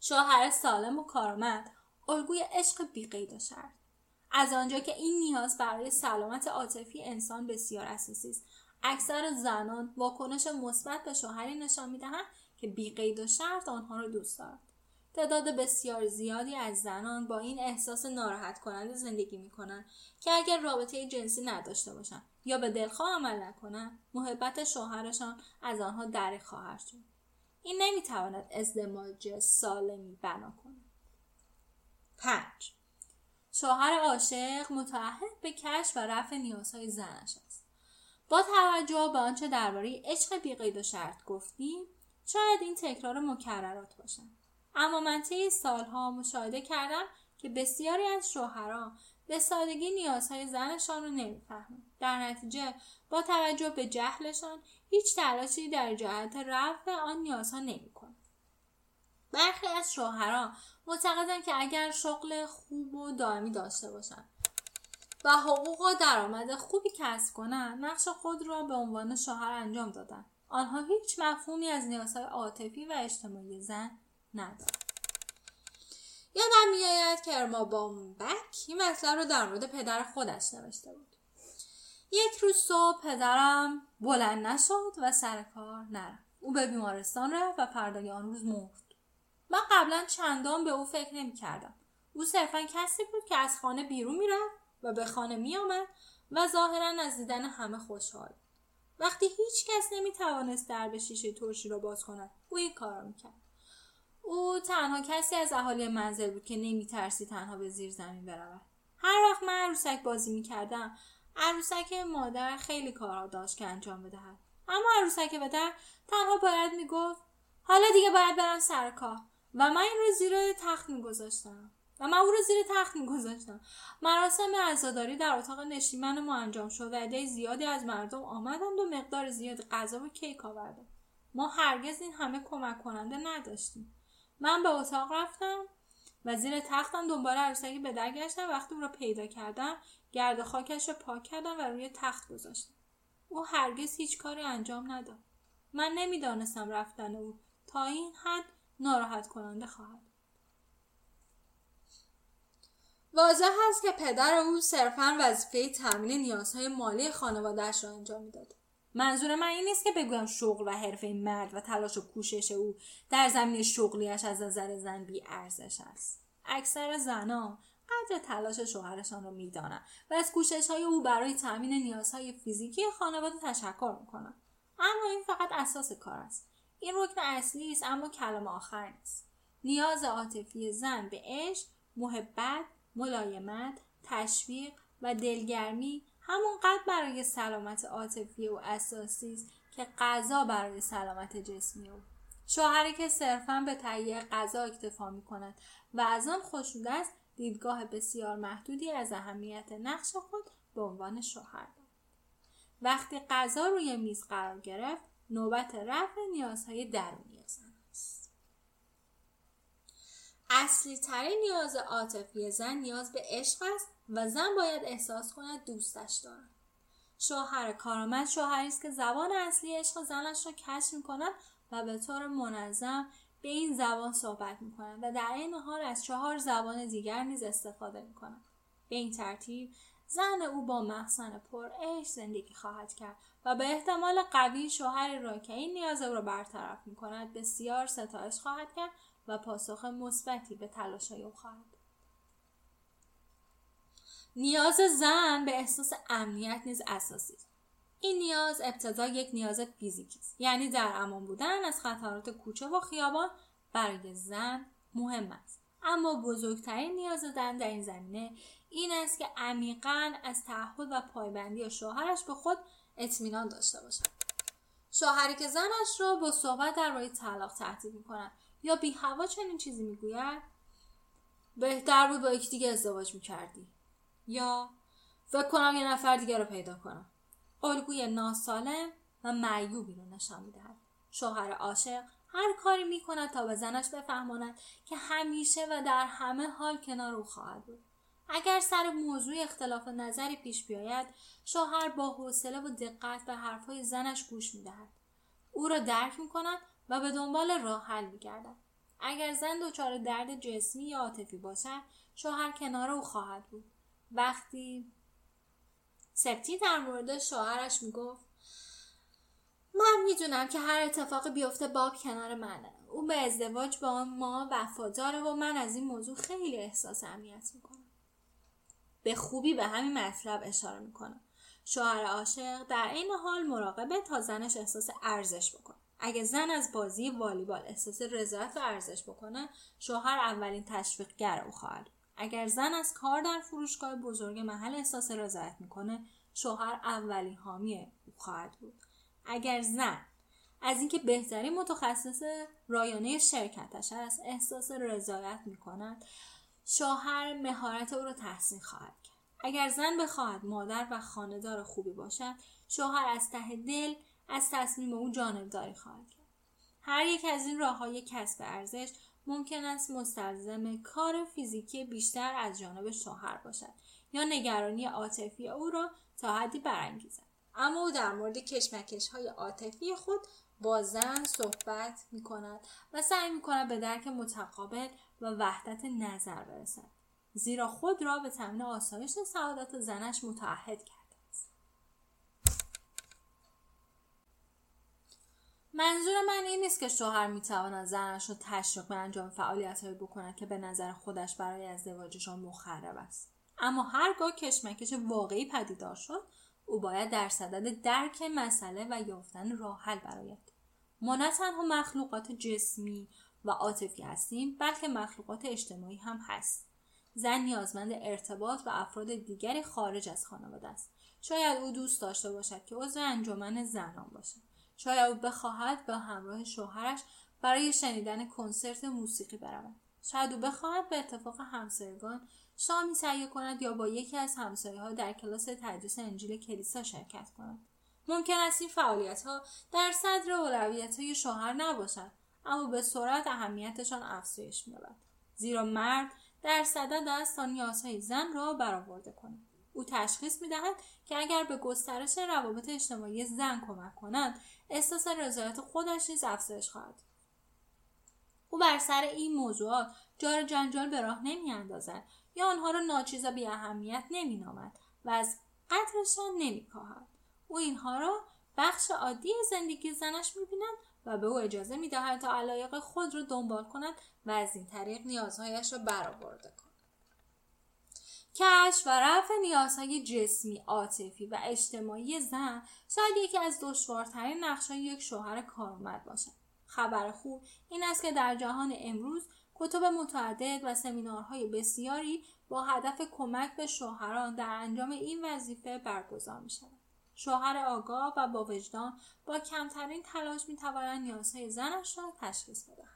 شوهر سالم و کارآمد الگوی عشق بیقید و شرط. از آنجا که این نیاز برای سلامت عاطفی انسان بسیار اساسی است. اکثر زنان واکنش مثبت به شوهری نشان می‌دهند که بیقید و شرط آنها را دوست دارد تعداد بسیار زیادی از زنان با این احساس ناراحت کننده زندگی می کنند که اگر رابطه جنسی نداشته باشند یا به دلخواه عمل نکنند محبت شوهرشان از آنها دریغ خواهد شد. این نمی‌تواند ازدواج سالمی بنا کند. پنج. شوهر عاشق متعهد به کشف و رفع نیازهای زنش است. با توجه به آنچه درباره عشق بیقید و شرط گفتیم شاید این تکرار مکررات باشن اما من طی سالها مشاهده کردم که بسیاری از شوهرها به سادگی نیازهای زنشان رو نمی‌فهمند. در نتیجه با توجه به جهلشان هیچ تلاشی در جهت رفع آن نیازها نمی‌کنند. برخی از شوهرها معتقدند که اگر شغل خوب و دائمی داشته باشند و حقوق و درآمد خوبی کسب کنند نقش خود را به عنوان شوهر انجام دادن آنها هیچ مفهومی از نیازهای عاطفی و اجتماعی زن ندارند یادم میآید که ارما بامبک این مطلب رو در مورد پدر خودش نوشته بود. یک روز صبح پدرم بلند نشد و سر کار نرفت. او به بیمارستان رفت و فردای آن روز مرد. من قبلا چندان به او فکر نمی کردم. او صرفا کسی بود که از خانه بیرون می‌رفت و به خانه می آمد و ظاهرا از دیدن همه خوشحال وقتی هیچ کس نمی توانست به شیشه ترشی را باز کند او این کار را می‌کرد. او تنها کسی از اهالی منزل بود که نمی ترسی تنها به زیر زمین برود. هر وقت من عروسک بازی می کردم عروسک مادر خیلی کارها داشت که انجام بدهد. اما عروسک پدر تنها باید می‌گفت حالا دیگه باید برم سر کار. و من این رو زیر تخت میگذاشتم. و من او رو زیر تخت میگذاشتم. مراسم عزاداری در اتاق نشیمن ما انجام شد و عده زیادی از مردم آمدند و مقدار زیاد غذا و کیک آوردند. ما هرگز این همه کمک کننده نداشتیم. من به اتاق رفتم و زیر تختم دنبال عروسکی به در گشتم. وقتی او را پیدا کردم گرد خاکش را پاک کردم و روی تخت گذاشتم. او هرگز هیچ کاری انجام نداد. من نمی‌دانستم رفتن او تا این حد ناراحت کننده خواهد واضح است که پدر او صرفا وظیفه تامین نیازهای مالی خانوادهش را انجام می‌داد. منظور من این نیست که بگویم شغل و حرفه مرد و تلاش و کوشش او در زمین شغلیش از نظر زن بی ارزش است. اکثر زنها قدر تلاش شوهرشان را می‌دانند و از کوشش های او برای تامین نیازهای فیزیکی خانواده تشکر می‌کنند اما این فقط اساس کار است. این رکن اصلی است اما کلام آخر نیست. نیاز عاطفی زن به عشق محبت ملایمت تشویق و دلگرمی همونقدر برای سلامت عاطفی او اساسی است که غذا برای سلامت جسمی او. شوهری که صرفا به تهیه غذا اکتفا می کند و از آن خوشنود است دیدگاه بسیار محدودی از اهمیت نقش خود به عنوان شوهر دارد. وقتی غذا روی میز قرار گرفت نوبت رفع نیازهای درونی زن است. اصلی ترین نیاز عاطفی زن نیاز به عشق است و زن باید احساس کند دوستش دارد. شوهر کارآمد شوهری است که زبان اصلی عشق زنش را کشف می‌کند و به طور منظم به این زبان صحبت می‌کند و در این حال از چهار زبان دیگر نیز استفاده می‌کند. به این ترتیب زن او با مخزن پر عشق زندگی خواهد کرد و به احتمال قوی شوهر را که این نیاز او را برطرف می کند بسیار ستایش خواهد کرد و پاسخ مثبتی به تلاشهای او خواهد نیاز زن به احساس امنیت نیز اساسی این نیاز ابتدا یک نیاز فیزیکی است. یعنی در امان بودن از خطرات کوچه و خیابان برای زن مهم است. اما بزرگترین نیاز زن در این زمینه این است که عمیقا از تعهد و پایبندی شوهرش به خود اطمینان داشته باشد. شوهری که زنش را با صحبت درباره طلاق تهدید می‌کند یا بی هوا چنین چیزی می‌گوید بهتر بود با یکی دیگه ازدواج می‌کردی. یا فکر کنم یه نفر دیگه رو پیدا کنم. الگوی ناسالم و معیوبی رو نشان می‌دهد. شوهر عاشق هر کاری می‌کند تا به زنش بفهماند که همیشه و در همه حال کنار او خواهد بود. اگر سر موضوع اختلاف نظری پیش بیاید شوهر با حوصله و دقت به حرفهای زنش گوش می‌دهد. او را درک می‌کند و به دنبال راه حل میگردد. اگر زن دچار درد جسمی یا عاطفی باشد شوهر کنار او خواهد بود. وقتی سپتی در مورد شوهرش می‌گفت من می‌دونم که هر اتفاقی بیفته باب کنار منه. او به ازدواج با ما وفاداره و من از این موضوع خیلی احساس امنیت می‌کنم. به خوبی به همین مطلب اشاره می‌کنم. شوهر عاشق در این حال مراقبه تا زنش احساس ارزش بکنه اگه زن از بازی والیبال احساس رضایت و ارزش بکنه شوهر اولین تشویقگر او خواهد اگر زن از کار در فروشگاه بزرگ محل احساس رضایت می‌کنه شوهر اولین حامی او خواهد بود. اگر زن از اینکه بهترین متخصص رایانه شرکتش است احساس رضایت می کند شوهر مهارت او را تحسین خواهد کرد. اگر زن بخواهد مادر و خاندار خوبی باشد شوهر از ته دل از تصمیم او جانبداری خواهد کرد. هر یک از این راه های کسب ارزش ممکن است مستلزم کار فیزیکی بیشتر از جانب شوهر باشد یا نگرانی عاطفی او را تا حدی برانگیزد. اما او در مورد کشمکش های عاطفی خود با زن صحبت می کند و سعی می کند به درک متقابل و وحدت نظر برسد زیرا خود را به تمین آسایش سعادت زنش متعهد کرده است منظور من این نیست که شوهر می‌تواند زنش را تشویق به انجام فعالیتهایی بکند که به نظر خودش برای ازدواجشان مخرب است. اما هرگاه کشمکش واقعی پدیدار شد او باید در صدد درک مسئله و یافتن راه حل برایت ما نه تنها مخلوقات جسمی و عاطفی هستیم بلکه مخلوقات اجتماعی هم هست. زن نیازمند ارتباط و افراد دیگری خارج از خانواده است. شاید او دوست داشته باشد که عضو انجمن زنان باشد. شاید او بخواهد به همراه شوهرش برای شنیدن کنسرت موسیقی برود. شاید او بخواهد به اتفاق همسایگان شامی تهیه کند یا با یکی از همسایه ها در کلاس تدریس انجیل کلیسا شرکت کند. ممکن است این فعالیت ها در صدر اولویت های شوهر نباشد اما به سرعت اهمیتشان افزایش مییابد زیرا مرد در صدد است تا نیازهای زن را برآورده کند. او تشخیص می‌دهد که اگر به گسترش روابط اجتماعی زن کمک کند احساس رضایت خودش نیز افزایش خواهد. او بر سر این موضوعات جار جنجال به راه نمیاندازد یا آنها را ناچیز و اهمیت نامد و از قدرشان نمیکاهد. او اینها را بخش عادی زندگی زنش می‌بیند و به او اجازه می‌دهد تا علایق خود را دنبال کند و از این طریق نیازهایش را برآورده کند. کشف و رفع نیازهای جسمی عاطفی و اجتماعی زن شاید یکی از دشوارترین نقشهای یک شوهر کارآمد باشد خبر خوب این است که در جهان امروز کتب متعدد و سمینارهای بسیاری با هدف کمک به شوهران در انجام این وظیفه برگزار می شود. شوهر آگاه و با وجدان با کمترین تلاش می توانند نیازهای زنش را تشخیص بدهند.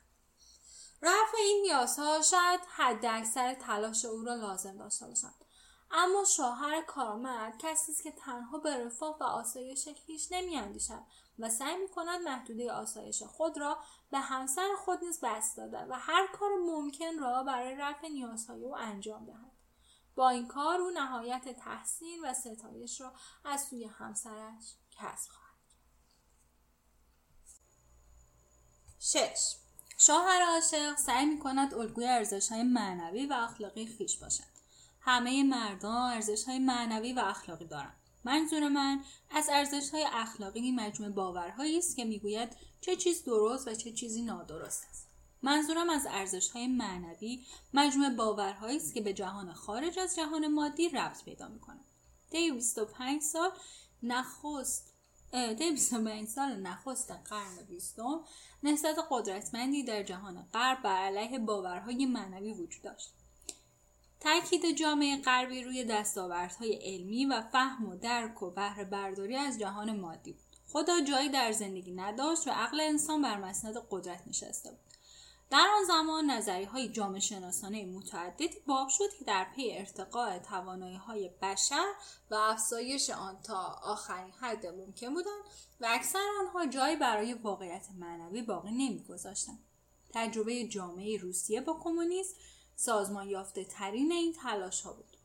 رفع این نیازها شاید حد اکثر تلاش او را لازم داشته باشند. اما شوهر کارمند کسی است که تنها به رفاه و آسایش خویش نمیاندیشد و سعی می کند محدوده آسایش خود را به همسر خود نیز بست داده و هر کار ممکن را برای رفع نیازهای او انجام دهد. با این کار او نهایت تحسین و ستایش را از سوی همسرش کسب خواهد شش. شوهر عاشق سعی می کند الگوی ارزش های معنوی و اخلاقی خیش باشد. همه مردان ارزش های معنوی و اخلاقی دارند. منظور من از ارزش های اخلاقی مجموع باورهایی است که می‌گوید چه چیز درست و چه چیزی نادرست است. منظورم از ارزش های معنوی مجموع باورهایی است که به جهان خارج از جهان مادی ربط پیدا می‌کنند طی 25 سال نخست طی 25 سال نخست قرن بیستم نهضت قدرتمندی در جهان غرب بر علیه باورهای معنوی وجود داشت. تاکید جامعه غربی روی دستاوردهای علمی و فهم و درک و بهره برداری از جهان مادی بود. خدا جایی در زندگی نداشت و عقل انسان بر مسند قدرت نشسته بود. در آن زمان نظری های جامعه شناسانه متعددی باب شد که در پی ارتقاء توانایی های بشر و افزایش آن تا آخرین حد ممکن بودند و اکثر آنها جایی برای واقعیت معنوی باقی نمیگذاشتند تجربه جامعه روسیه با کمونیسم سازمان یافته ترین این تلاش ها بود.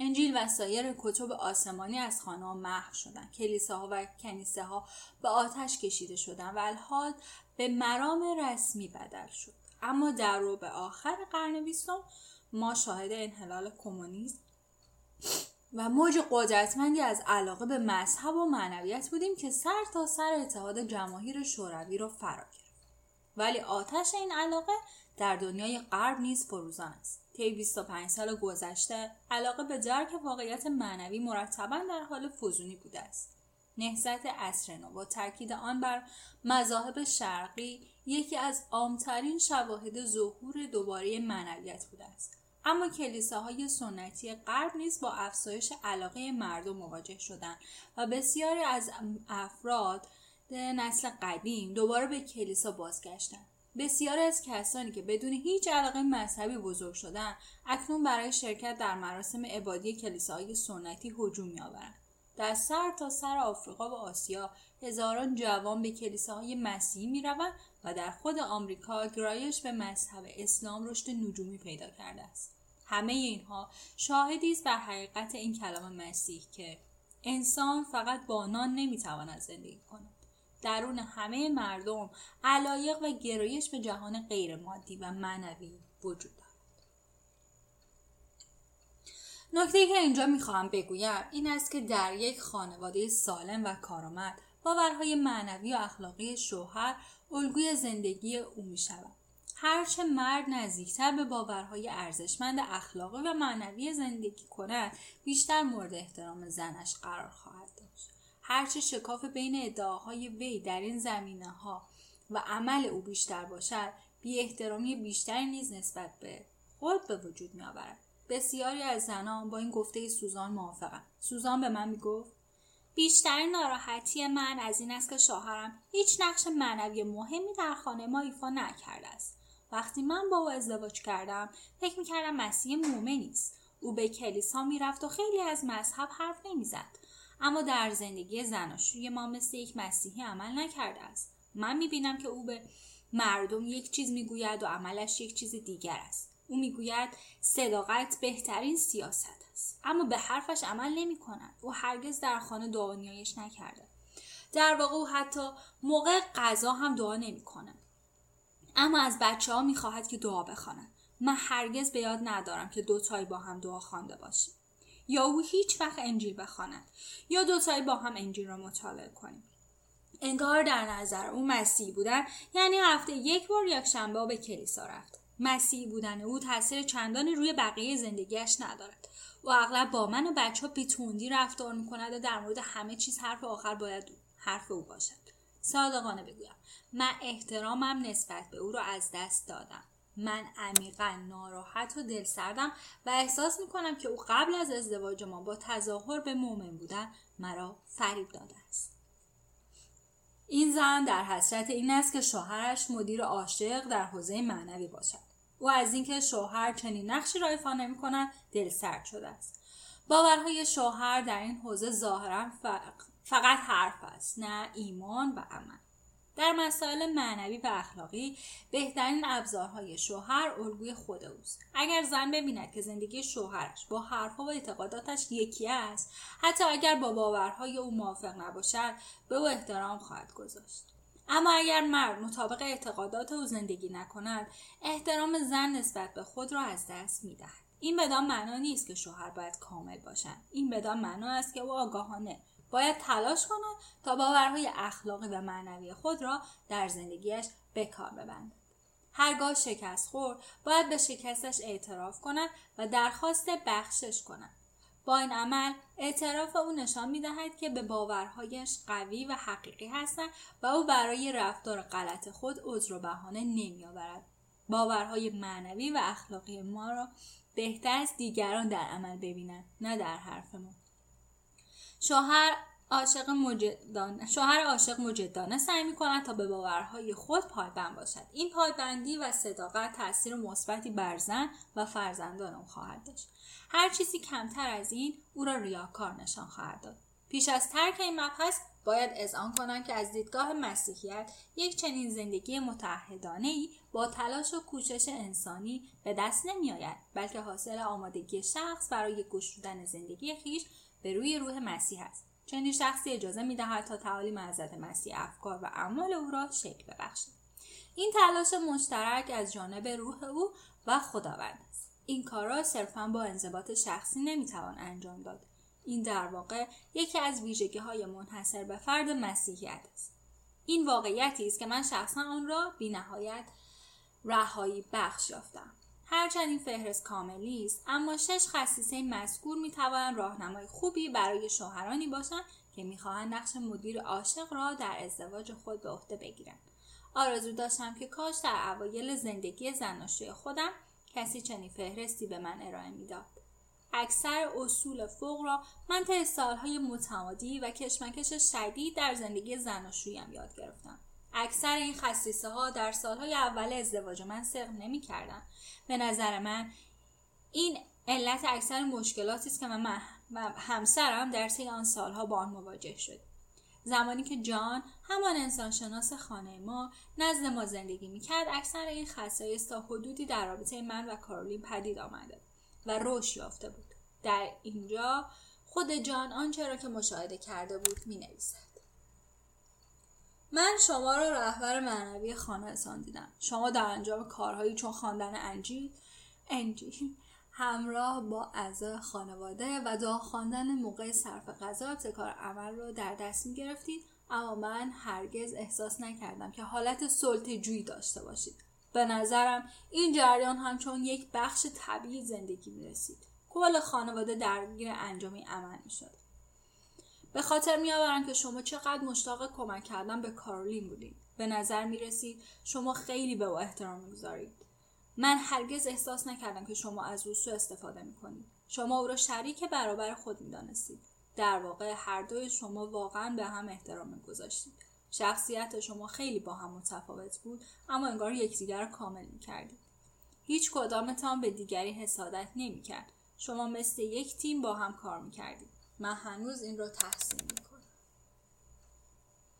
انجیل و سایر کتب آسمانی از خانه ها محو شدند. کلیساها و کنیسه ها به آتش کشیده شدند و الحال به مرام رسمی بدل شد. اما در رو به آخر قرن بیستم ما شاهد انحلال کمونیسم و موج قدرتمندی از علاقه به مذهب و معنویت بودیم که سر تا سر اتحاد جماهیر شوروی را فرا گرفت. ولی آتش این علاقه در دنیای غرب نیز فروزان است. طی 25 سال گذشته علاقه به درک واقعیت معنوی مرتبا در حال فزونی بوده است. نهضت عصر نو. با تاکید آن بر مذاهب شرقی یکی از عامترین شواهد ظهور دوباره معنویت بوده است. اما کلیساهای سنتی غرب نیز با افزایش علاقه مردم مواجه شدند و بسیاری از افراد نسل قدیم دوباره به کلیسا بازگشتن بسیاری از کسانی که بدون هیچ علاقه مذهبی بزرگ شدن اکنون برای شرکت در مراسم عبادی کلیساهای سنتی هجوم میآورند. در سر تا سر آفریقا و آسیا هزاران جوان به کلیساهای مسیحی می‌روند و در خود آمریکا گرایش به مذهب اسلام رشد نجومی پیدا کرده است. همه اینها شاهدی است بر حقیقت این کلام مسیح که انسان فقط با نان نمی‌تواند زندگی کند. درون همه مردم علایق و گرایش به جهان غیر مادی و معنوی وجود نکته که اینجا می‌خواهم بگویم این است که در یک خانواده سالم و کارآمد باورهای معنوی و اخلاقی شوهر الگوی زندگی او می شود. هرچه مرد نزدیکتر به باورهای ارزشمند اخلاقی و معنوی زندگی کند بیشتر مورد احترام زنش قرار خواهد داشت هرچه شکاف بین ادعاهای وی در این زمینه ها و عمل او بیشتر باشد بی احترامی بیشتری نیز نسبت به خود به وجود می آورد. بسیاری از زنان با این گفته سوزان موافقند سوزان به من می گفت بیشتر ناراحتی من از این است که شوهرم هیچ نقش معنوی مهمی در خانه ما ایفا نکرده است. وقتی من با او ازدواج کردم فکر می‌کردم مسیح مومنی است او به کلیسا می‌رفت و خیلی از مذهب حرف نمی‌زد. اما در زندگی زناشوی ما مثل یک مسیحی عمل نکرده است. من می‌بینم که او به مردم یک چیز می‌گوید و عملش یک چیز دیگر است. او می‌گوید صداقت بهترین سیاست است. اما به حرفش عمل نمی کند او هرگز در خانه دعا نیایش نکرده. در واقع او حتی موقع غذا هم دعا نمی کند اما از بچه ها می خواهد که دعا بخوانند من هرگز به یاد ندارم که دوتایی با هم دعا خوانده باشیم. یا او هیچ وقت انجیل بخواند یا دوتایی با هم انجیل را مطالعه کنیم. انگار در نظر او مسیح بودن یعنی هفته یک بار یک شنبه به کلیسا رفت. مسیح بودن او تاثیر چندانی روی بقیه زندگیش ندارد. او اغلب با من و بچه ها بیتوندی رفتار می‌کند و در مورد همه چیز حرف آخر باید حرف او باشد. صادقانه بگویم من احترامم نسبت به او را از دست دادم. من عمیقا ناراحت و دل سردم و احساس می‌کنم که او قبل از ازدواج ما با تظاهر به مؤمن بودن مرا فریب داده است. این زن در حسرت این است که شوهرش مدیر عاشق در حوزه معنوی باشد. او از اینکه شوهر چنین نقشی را ایفا نمی‌کند دلسرد شده است. باورهای شوهر در این حوزه ظاهرا فقط حرف است نه ایمان و عمل. در مسائل معنوی و اخلاقی بهترین ابزارهای شوهر الگوی خود اوست. اگر زن ببیند که زندگی شوهرش با حرفها و اعتقاداتش یکی است حتی اگر با باورهای او موافق نباشد به او احترام خواهد گذاشت. اما اگر مرد مطابق اعتقادات او زندگی نکند احترام زن نسبت به خود را از دست می‌دهد. این بدان معنا نیست که شوهر باید کامل باشد. این بدان معنا است که او آگاهانه باید تلاش کند تا باورهای اخلاقی و معنوی خود را در زندگیش به کار ببندد. هرگاه شکست خورد باید به شکستش اعتراف کند و درخواست بخشش کند. با این عمل اعتراف او نشان می دهد که به باورهایش قوی و حقیقی هستند و او برای رفتار غلط خود عذر و بهانه نمی آورد. باورهای معنوی و اخلاقی ما را بهتر از دیگران در عمل ببینند نه در حرف ما شوهر عاشق مجدانه. شوهر عاشق مجدانه سعی می کند تا به باورهای خود پایبند باشد. این پایبندی و صداقت تاثیر مثبتی بر زن و فرزندان او خواهد داشت. هر چیزی کمتر از این او را ریاکار نشان خواهد داد. پیش از ترک این مبحث باید اذعان کنم که از دیدگاه مسیحیت یک چنین زندگی متحدانه ای با تلاش و کوشش انسانی به دست نمی آید بلکه حاصل آمادگی شخص برای گشودن زندگی خیش به روی روح مسیح است. چنین شخصی اجازه می دهد تا تعالیم حضرت مسیح افکار و اعمال او را شکل ببخشد. این تلاش مشترک از جانب روح او و خداوند است. این کارا صرفا با انضباط شخصی نمی‌توان انجام داد. این در واقع یکی از ویژگی های منحصر به فرد مسیحیت است. این واقعیتی است که من شخصا آن را بی نهایت رهایی بخش یافتم. هرچند این فهرست کاملی است اما شش خصیصه مذکور می‌توانند راهنمای خوبی برای شوهرانی باشند که می‌خواهند نقش مدیر عاشق را در ازدواج خود به عهده بگیرند. آرزو داشتم که کاش در اوایل زندگی زناشوی خودم کسی چنین فهرستی به من ارائه می‌داد. اکثر اصول فوق را من طی سالهای متمادی و کشمکش شدید در زندگی زناشوییم یاد گرفتم. اکثر این خصیصه ها در سالهای اول ازدواج من صدق نمی کردن. به نظر من این علت اکثر مشکلاتی است که من همسرم در طی آن سالها با آن مواجه شد زمانی که جان همان انسانشناس خانه ما نزد ما زندگی می‌کرد اکثر این خصایص تا حدودی در رابطه من و کارولین پدید آمده و رشد یافته بود در اینجا خود جان آنچه را که مشاهده کرده بود می نویسد. من شما را رهبر معنوی خانهتان دیدم. شما در انجام کارهایی چون خواندن انجیل انجیل همراه با اعضای خانواده و دعا خواندن موقع صرف غذا ابتکار عمل رو در دست می گرفتید اما من هرگز احساس نکردم که حالت سلطه جویی داشته باشید. به نظرم این جریان همچون یک بخش طبیعی زندگی می رسید کل خانواده درگیر انجام عمل می شد به خاطر می آورم که شما چقدر مشتاق کمک کردن به کارولین بودید به نظر می رسید شما خیلی به او احترام گذارید من هرگز احساس نکردم که شما از او سو استفاده می کنید. شما او را شریک برابر خود می دانستید. در واقع هر دوی شما واقعا به هم احترام گذاشتید. شخصیت شما خیلی با هم متفاوت بود اما انگار یکدیگر را کامل می کردید. هیچ کدامتان به دیگری حسادت نمی کرد. شما مثل یک تیم با هم کار می کردید. من هنوز این را تحسین می کنم.